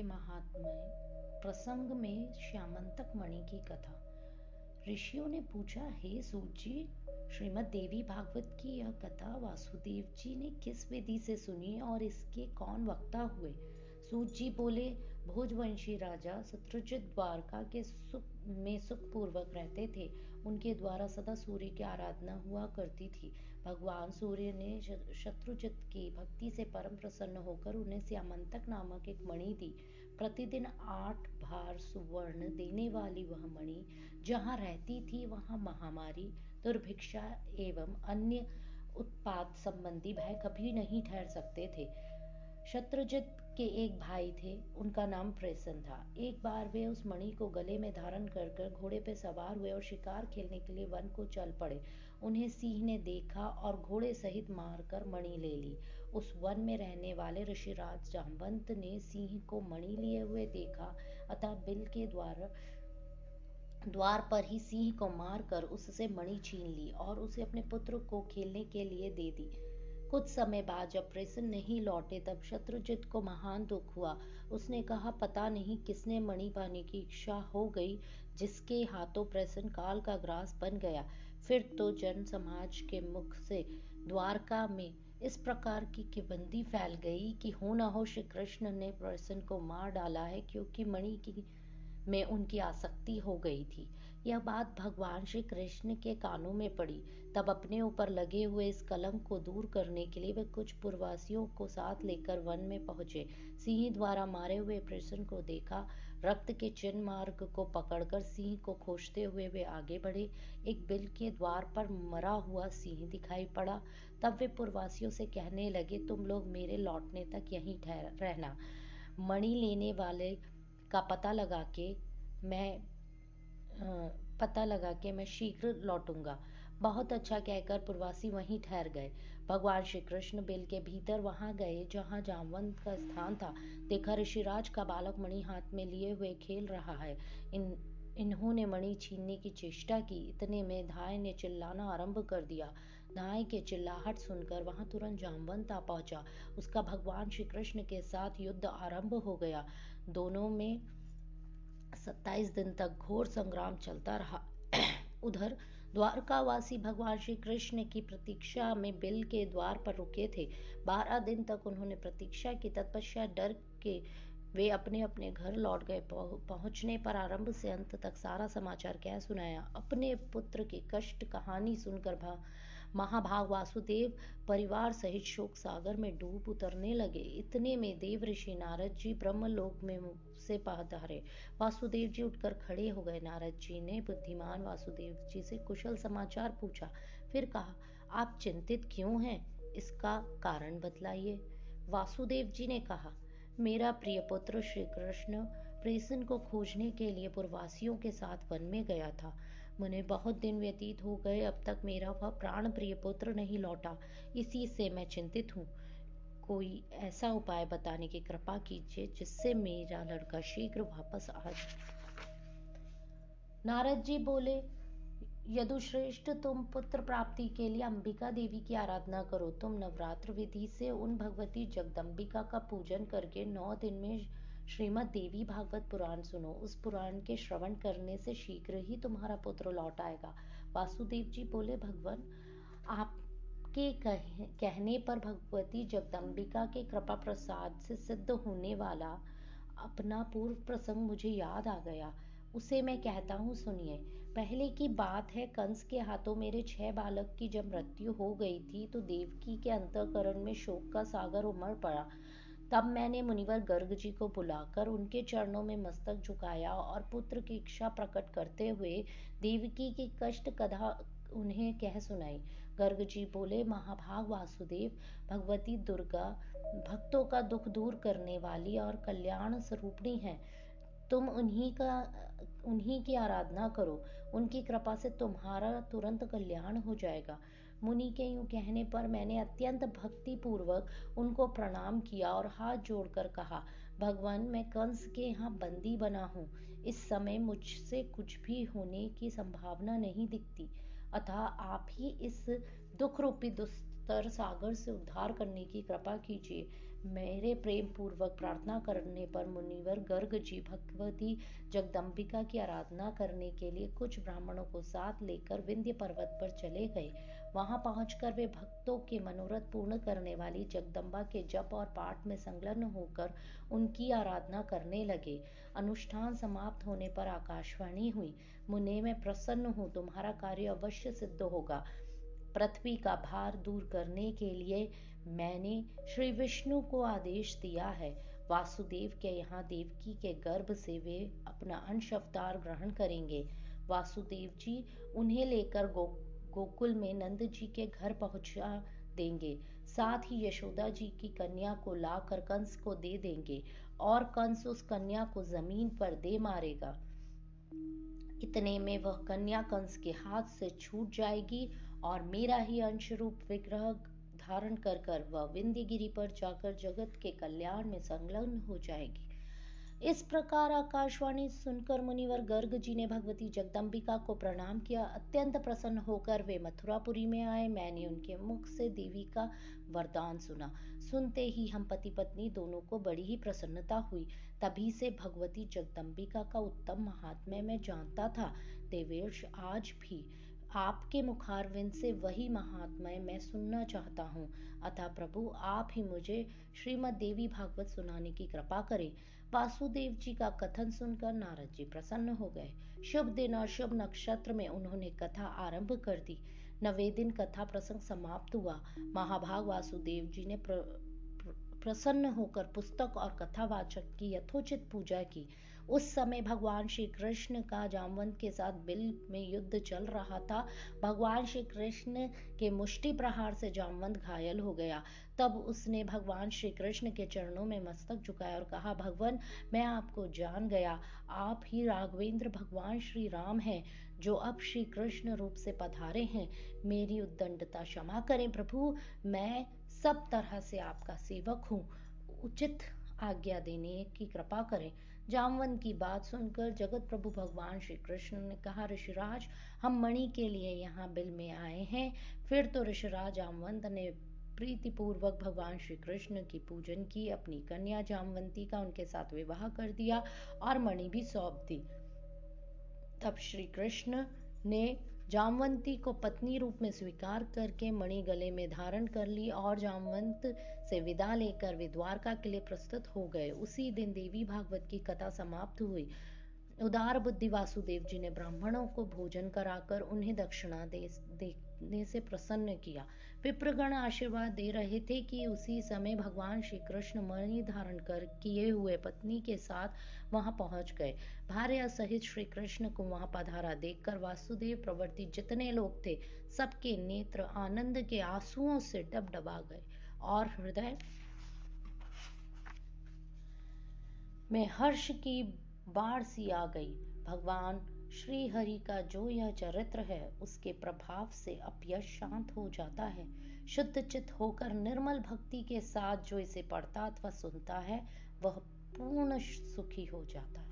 के महात्मय प्रसंग में श्यामंतक मणि की कथा। ऋषियों ने पूछा, हे सूत जी श्रीमद देवी भागवत की यह कथा वासुदेव जी ने किस विधि से सुनी और इसके कौन वक्ता हुए? सूत जी बोले, भोजवंशी राजा शत्रुजित द्वारका के सुख, में सुखपूर्वक रहते थे। उनके द्वारा सदा सूर्य की आराधना हुआ करती थी। भगवान सूर्य ने शत्रुजित की भक्ति से परम प्रसन्न होकर उन्हें श्यामंतक नामक एक मणि दी। प्रतिदिन आठ भार सुवर्ण देने वाली वह मणि जहाँ रहती थी, वहाँ महामारी, दुर्भिक्षा एवं अन्य उत्पाद संबंधी भय कभी नहीं ठहर सकते थे। शत्रुजित के एक भाई थे, उनका नाम प्रेसन था। एक बार वे उस मणि को गले में धारण कर कर घोड़े पर सवार हुए और शिकार खेलने के लिए वन को चल पड़े। उन्हें सिंह ने देखा और घोड़े सहित मारकर मणि ले ली। उस वन में रहने वाले ऋषिराज जामवंत ने सिंह को मणि लिए हुए देखा, अतः बिल के द्वारा, द्वार पर ही सिंह को मारकर उससे मणि छीन ली और उसे अपने पुत्र को खेलने के लिए दे दी। कुछ समय बाद जब प्रसन्न नहीं लौटे तब शत्रुजित को महान दुख हुआ। उसने कहा, पता नहीं किसने मणि पाने की इच्छा हो गई जिसके हाथों प्रसन्न काल का ग्रास बन गया। फिर तो जन समाज के मुख से द्वारका में इस प्रकार की किबंदी फैल गई कि हो ना हो श्री कृष्ण ने प्रसन्न को मार डाला है क्योंकि मणि की में उनकी आसक्ति हो गई थी। यह बात भगवान श्री कृष्ण के कानों में पड़ी। तब अपने ऊपर लगे हुए इस कलंक को दूर करने के लिए वे कुछ पूर्वासियों को साथ लेकर वन में पहुँचे। सिंह द्वारा मारे हुए प्रसन्न को देखा। रक्त के चिन्ह मार्ग को पकड़कर सिंह को खोजते हुए वे आगे बढ़े। एक बिल के द्वार पर मरा हुआ सिंह दिखाई पड़ा। तब वे पूर्वासियों से कहने लगे, तुम लोग मेरे लौटने तक यहीं ठहर, रहना। मणि लेने वाले का पता लगा के मैं पता लगा कि मैं शीघ्र लौटूँगा। बहुत अच्छा कहकर प्रवासी वहीं ठहर गए। भगवान श्री कृष्ण बेल के भीतर वहाँ गए, जहाँ जामवंत का स्थान था। देखा ऋषिराज का बालक मणि हाथ में लिए हुए खेल रहा है। इन, इन्होंने मणि छीनने की चेष्टा की। इतने में धाय ने चिल्लाना आरंभ कर दिया। धाय के चिल्लाहट सुनकर वहाँ तुरंत जामवंत आ पहुँचा। उसका भगवान श्री कृष्ण के साथ युद्ध आरंभ हो गया। दोनों में सत्ताईस दिन तक घोर संग्राम चलता रहा। उधर द्वारकावासी भगवान श्री कृष्ण की प्रतीक्षा में बिल के द्वार पर रुके थे। बारह दिन तक उन्होंने प्रतीक्षा की, तत्पश्चात डर के वे अपने अपने घर लौट गए। पहुँचने पर आरंभ से अंत तक सारा समाचार क्या सुनाया? अपने पुत्र की कष्ट कहानी सुनकर भा महाभाग वासुदेव परिवार सहित शोक सागर में डूब उतरने लगे। इतने में देव ऋषि नारद जी ब्रह्मलोक में से पधारे वासुदेव जी उठकर खड़े हो गए। नारद जी ने बुद्धिमान वासुदेव जी से कुशल समाचार पूछा। फिर कहा, आप चिंतित क्यों हैं? इसका कारण बतलाइए। वासुदेव जी ने कहा, मेरा प्रिय पुत्र श्री कृष्ण प्रेसन को खोजने के लिए पूर्वासियों के साथ वन में गया था। मुझे बहुत दिन व्यतीत हो गए, अब तक मेरा वह प्राण प्रिय पुत्र नहीं लौटा। इसी से मैं चिंतित हूँ। कोई ऐसा उपाय बताने की कृपा कीजिए जिससे मेरा लड़का शीघ्र वापस आ जाए। नारद जी बोले, यदुश्रेष्ठ, तुम पुत्र प्राप्ति के लिए अंबिका देवी की आराधना करो। तुम नवरात्र विधि से उन भगवती जगदम्बिका का पूजन करके नौ दिन में श्रीमद देवी भागवत पुराण सुनो। उस पुराण के श्रवण करने से शीघ्र ही तुम्हारा पुत्र लौट आएगा। वासुदेव जी बोले, भगवान, आपके कहने पर भगवती जगदम्बिका के कृपा प्रसाद से सिद्ध होने वाला अपना पूर्व प्रसंग मुझे याद आ गया। उसे मैं कहता हूँ, सुनिए। पहले की बात है, कंस के हाथों मेरे छह बालक की जब मृत्यु हो गई थी तो देवकी के अंतकरण में शोक का सागर उमड़ पड़ा। तब मैंने मुनिवर गर्ग जी को बुलाकर उनके चरणों में मस्तक झुकाया और पुत्र की इच्छा प्रकट करते हुए देवकी की कष्ट कथा उन्हें कह सुनाई। गर्ग जी बोले, महाभाग वासुदेव, भगवती दुर्गा, भक्तों का दुख दूर करने वाली और कल्याण स्वरूपणी है। तुम उन्हीं का, उन्हीं की आराधना करो। उनकी कृपा से तुम्हारा तुरंत कल्याण हो जाएगा। मुनि के यूँ कहने पर मैंने अत्यंत भक्ति पूर्वक उनको प्रणाम किया और हाथ जोड़कर कहा, भगवान, मैं कंस के यहाँ बंदी बना हूँ। इस समय मुझसे कुछ भी होने की संभावना नहीं दिखती। अतः आप ही इस दुख रूपी दुस्तर सागर से उद्धार करने की कृपा कीजिए। मेरे प्रेम पूर्वक प्रार्थना करने पर मुनिवर गर्ग जी भगवती जगदम्बिका की आराधना करने के लिए कुछ ब्राह्मणों को साथ लेकर विंध्य पर्वत पर चले गए। वहाँ पहुंचकर वे भक्तों के मनोरथ पूर्ण करने वाली जगदम्बा के जप और पाठ में संलग्न होकर उनकी आराधना करने लगे। अनुष्ठान समाप्त होने पर आकाशवाणी हुई, मुने, मैं प्रसन्न हूँ, तुम्हारा कार्य अवश्य सिद्ध होगा। पृथ्वी का भार दूर करने के लिए मैंने श्री विष्णु को आदेश दिया है। वासुदेव के यहाँ देवकी के गर्भ से वे अपना अंश अवतार ग्रहण करेंगे। वासुदेव जी, उन्हें लेकर गो गोकुल में नंद जी के घर पहुँचा देंगे। साथ ही यशोदा जी की कन्या को लाकर कंस को दे देंगे और कंस उस कन्या को ज़मीन पर दे मारेगा। इतने में वह कन्या कंस के हाथ से छूट जाएगी और मेरा ही अंश रूप विग्रह धारण कर कर वह विंध्यगिरी पर जाकर जगत के कल्याण में संलग्न हो जाएगी। इस प्रकार आकाशवाणी सुनकर मुनिवर गर्ग जी ने भगवती जगदम्बिका को प्रणाम किया। अत्यंत प्रसन्न होकर वे मथुरापुरी में आए। मैंने उनके मुख से देवी का वरदान सुना। सुनते ही हम पति पत्नी दोनों को बड़ी ही प्रसन्नता हुई। तभी से भगवती जगदम्बिका का उत्तम महात्म्य मैं जानता था। देवेश, आज भी आपके मुखारविंद से वही महात्मा मैं सुनना चाहता हूँ। अतः प्रभु, आप ही मुझे श्रीमद देवी भागवत सुनाने की कृपा करें। वासुदेव जी का कथन सुनकर नारद जी प्रसन्न हो गए। शुभ दिन और शुभ नक्षत्र में उन्होंने कथा आरंभ कर दी। नवे दिन कथा प्रसंग समाप्त हुआ। महाभाग वासुदेव जी ने प्र, प्र, प्रसन्न होकर पुस्तक और कथावाचक की यथोचित पूजा की। उस समय भगवान श्री कृष्ण का जामवंत के साथ बिल में युद्ध चल रहा था। भगवान श्री कृष्ण के मुष्टि प्रहार से जामवंत घायल हो गया। तब उसने भगवान श्री कृष्ण के चरणों में मस्तक झुकाया और कहा, भगवान, मैं आपको जान गया। आप ही राघवेंद्र भगवान श्री राम हैं, जो अब श्री कृष्ण रूप से पधारे हैं। मेरी उद्दंडता क्षमा करें प्रभु। मैं सब तरह से आपका सेवक हूँ। उचित आज्ञा देने की कृपा करें। जामवंत की बात सुनकर जगत प्रभु भगवान श्री कृष्ण ने कहा, ऋषिराज, हम मणि के लिए यहाँ बिल में आए हैं। फिर तो ऋषिराज जामवंत ने प्रीतिपूर्वक भगवान श्री कृष्ण की पूजन की, अपनी कन्या जामवंती का उनके साथ विवाह कर दिया और मणि भी सौंप दी। तब श्री कृष्ण ने जामवंती को पत्नी रूप में स्वीकार करके मणि गले में धारण कर ली और जामवंत से विदा लेकर वे द्वारका के लिए प्रस्तुत हो गए। उसी दिन देवी भागवत की कथा समाप्त हुई। उदार बुद्धि वासुदेव जी ने ब्राह्मणों को भोजन कराकर उन्हें दक्षिणा दे देने से प्रसन्न किया। विप्रगण आशीर्वाद दे रहे थे कि उसी समय भगवान श्री कृष्ण मणि धारण कर किए हुए पत्नी के साथ वहाँ पहुँच गए। भार्य सहित श्री कृष्ण को वहाँ पधारा देखकर वासुदेव प्रवर्ती जितने लोग थे, सबके नेत्र आनंद के आंसुओं से डबडबा गए और हृदय में हर्ष की बाढ़ सी आ गई। भगवान श्री हरि का जो यह चरित्र है, उसके प्रभाव से अपयश शांत हो जाता है। शुद्ध चित होकर निर्मल भक्ति के साथ जो इसे पढ़ता अथवा सुनता है, वह पूर्ण सुखी हो जाता है।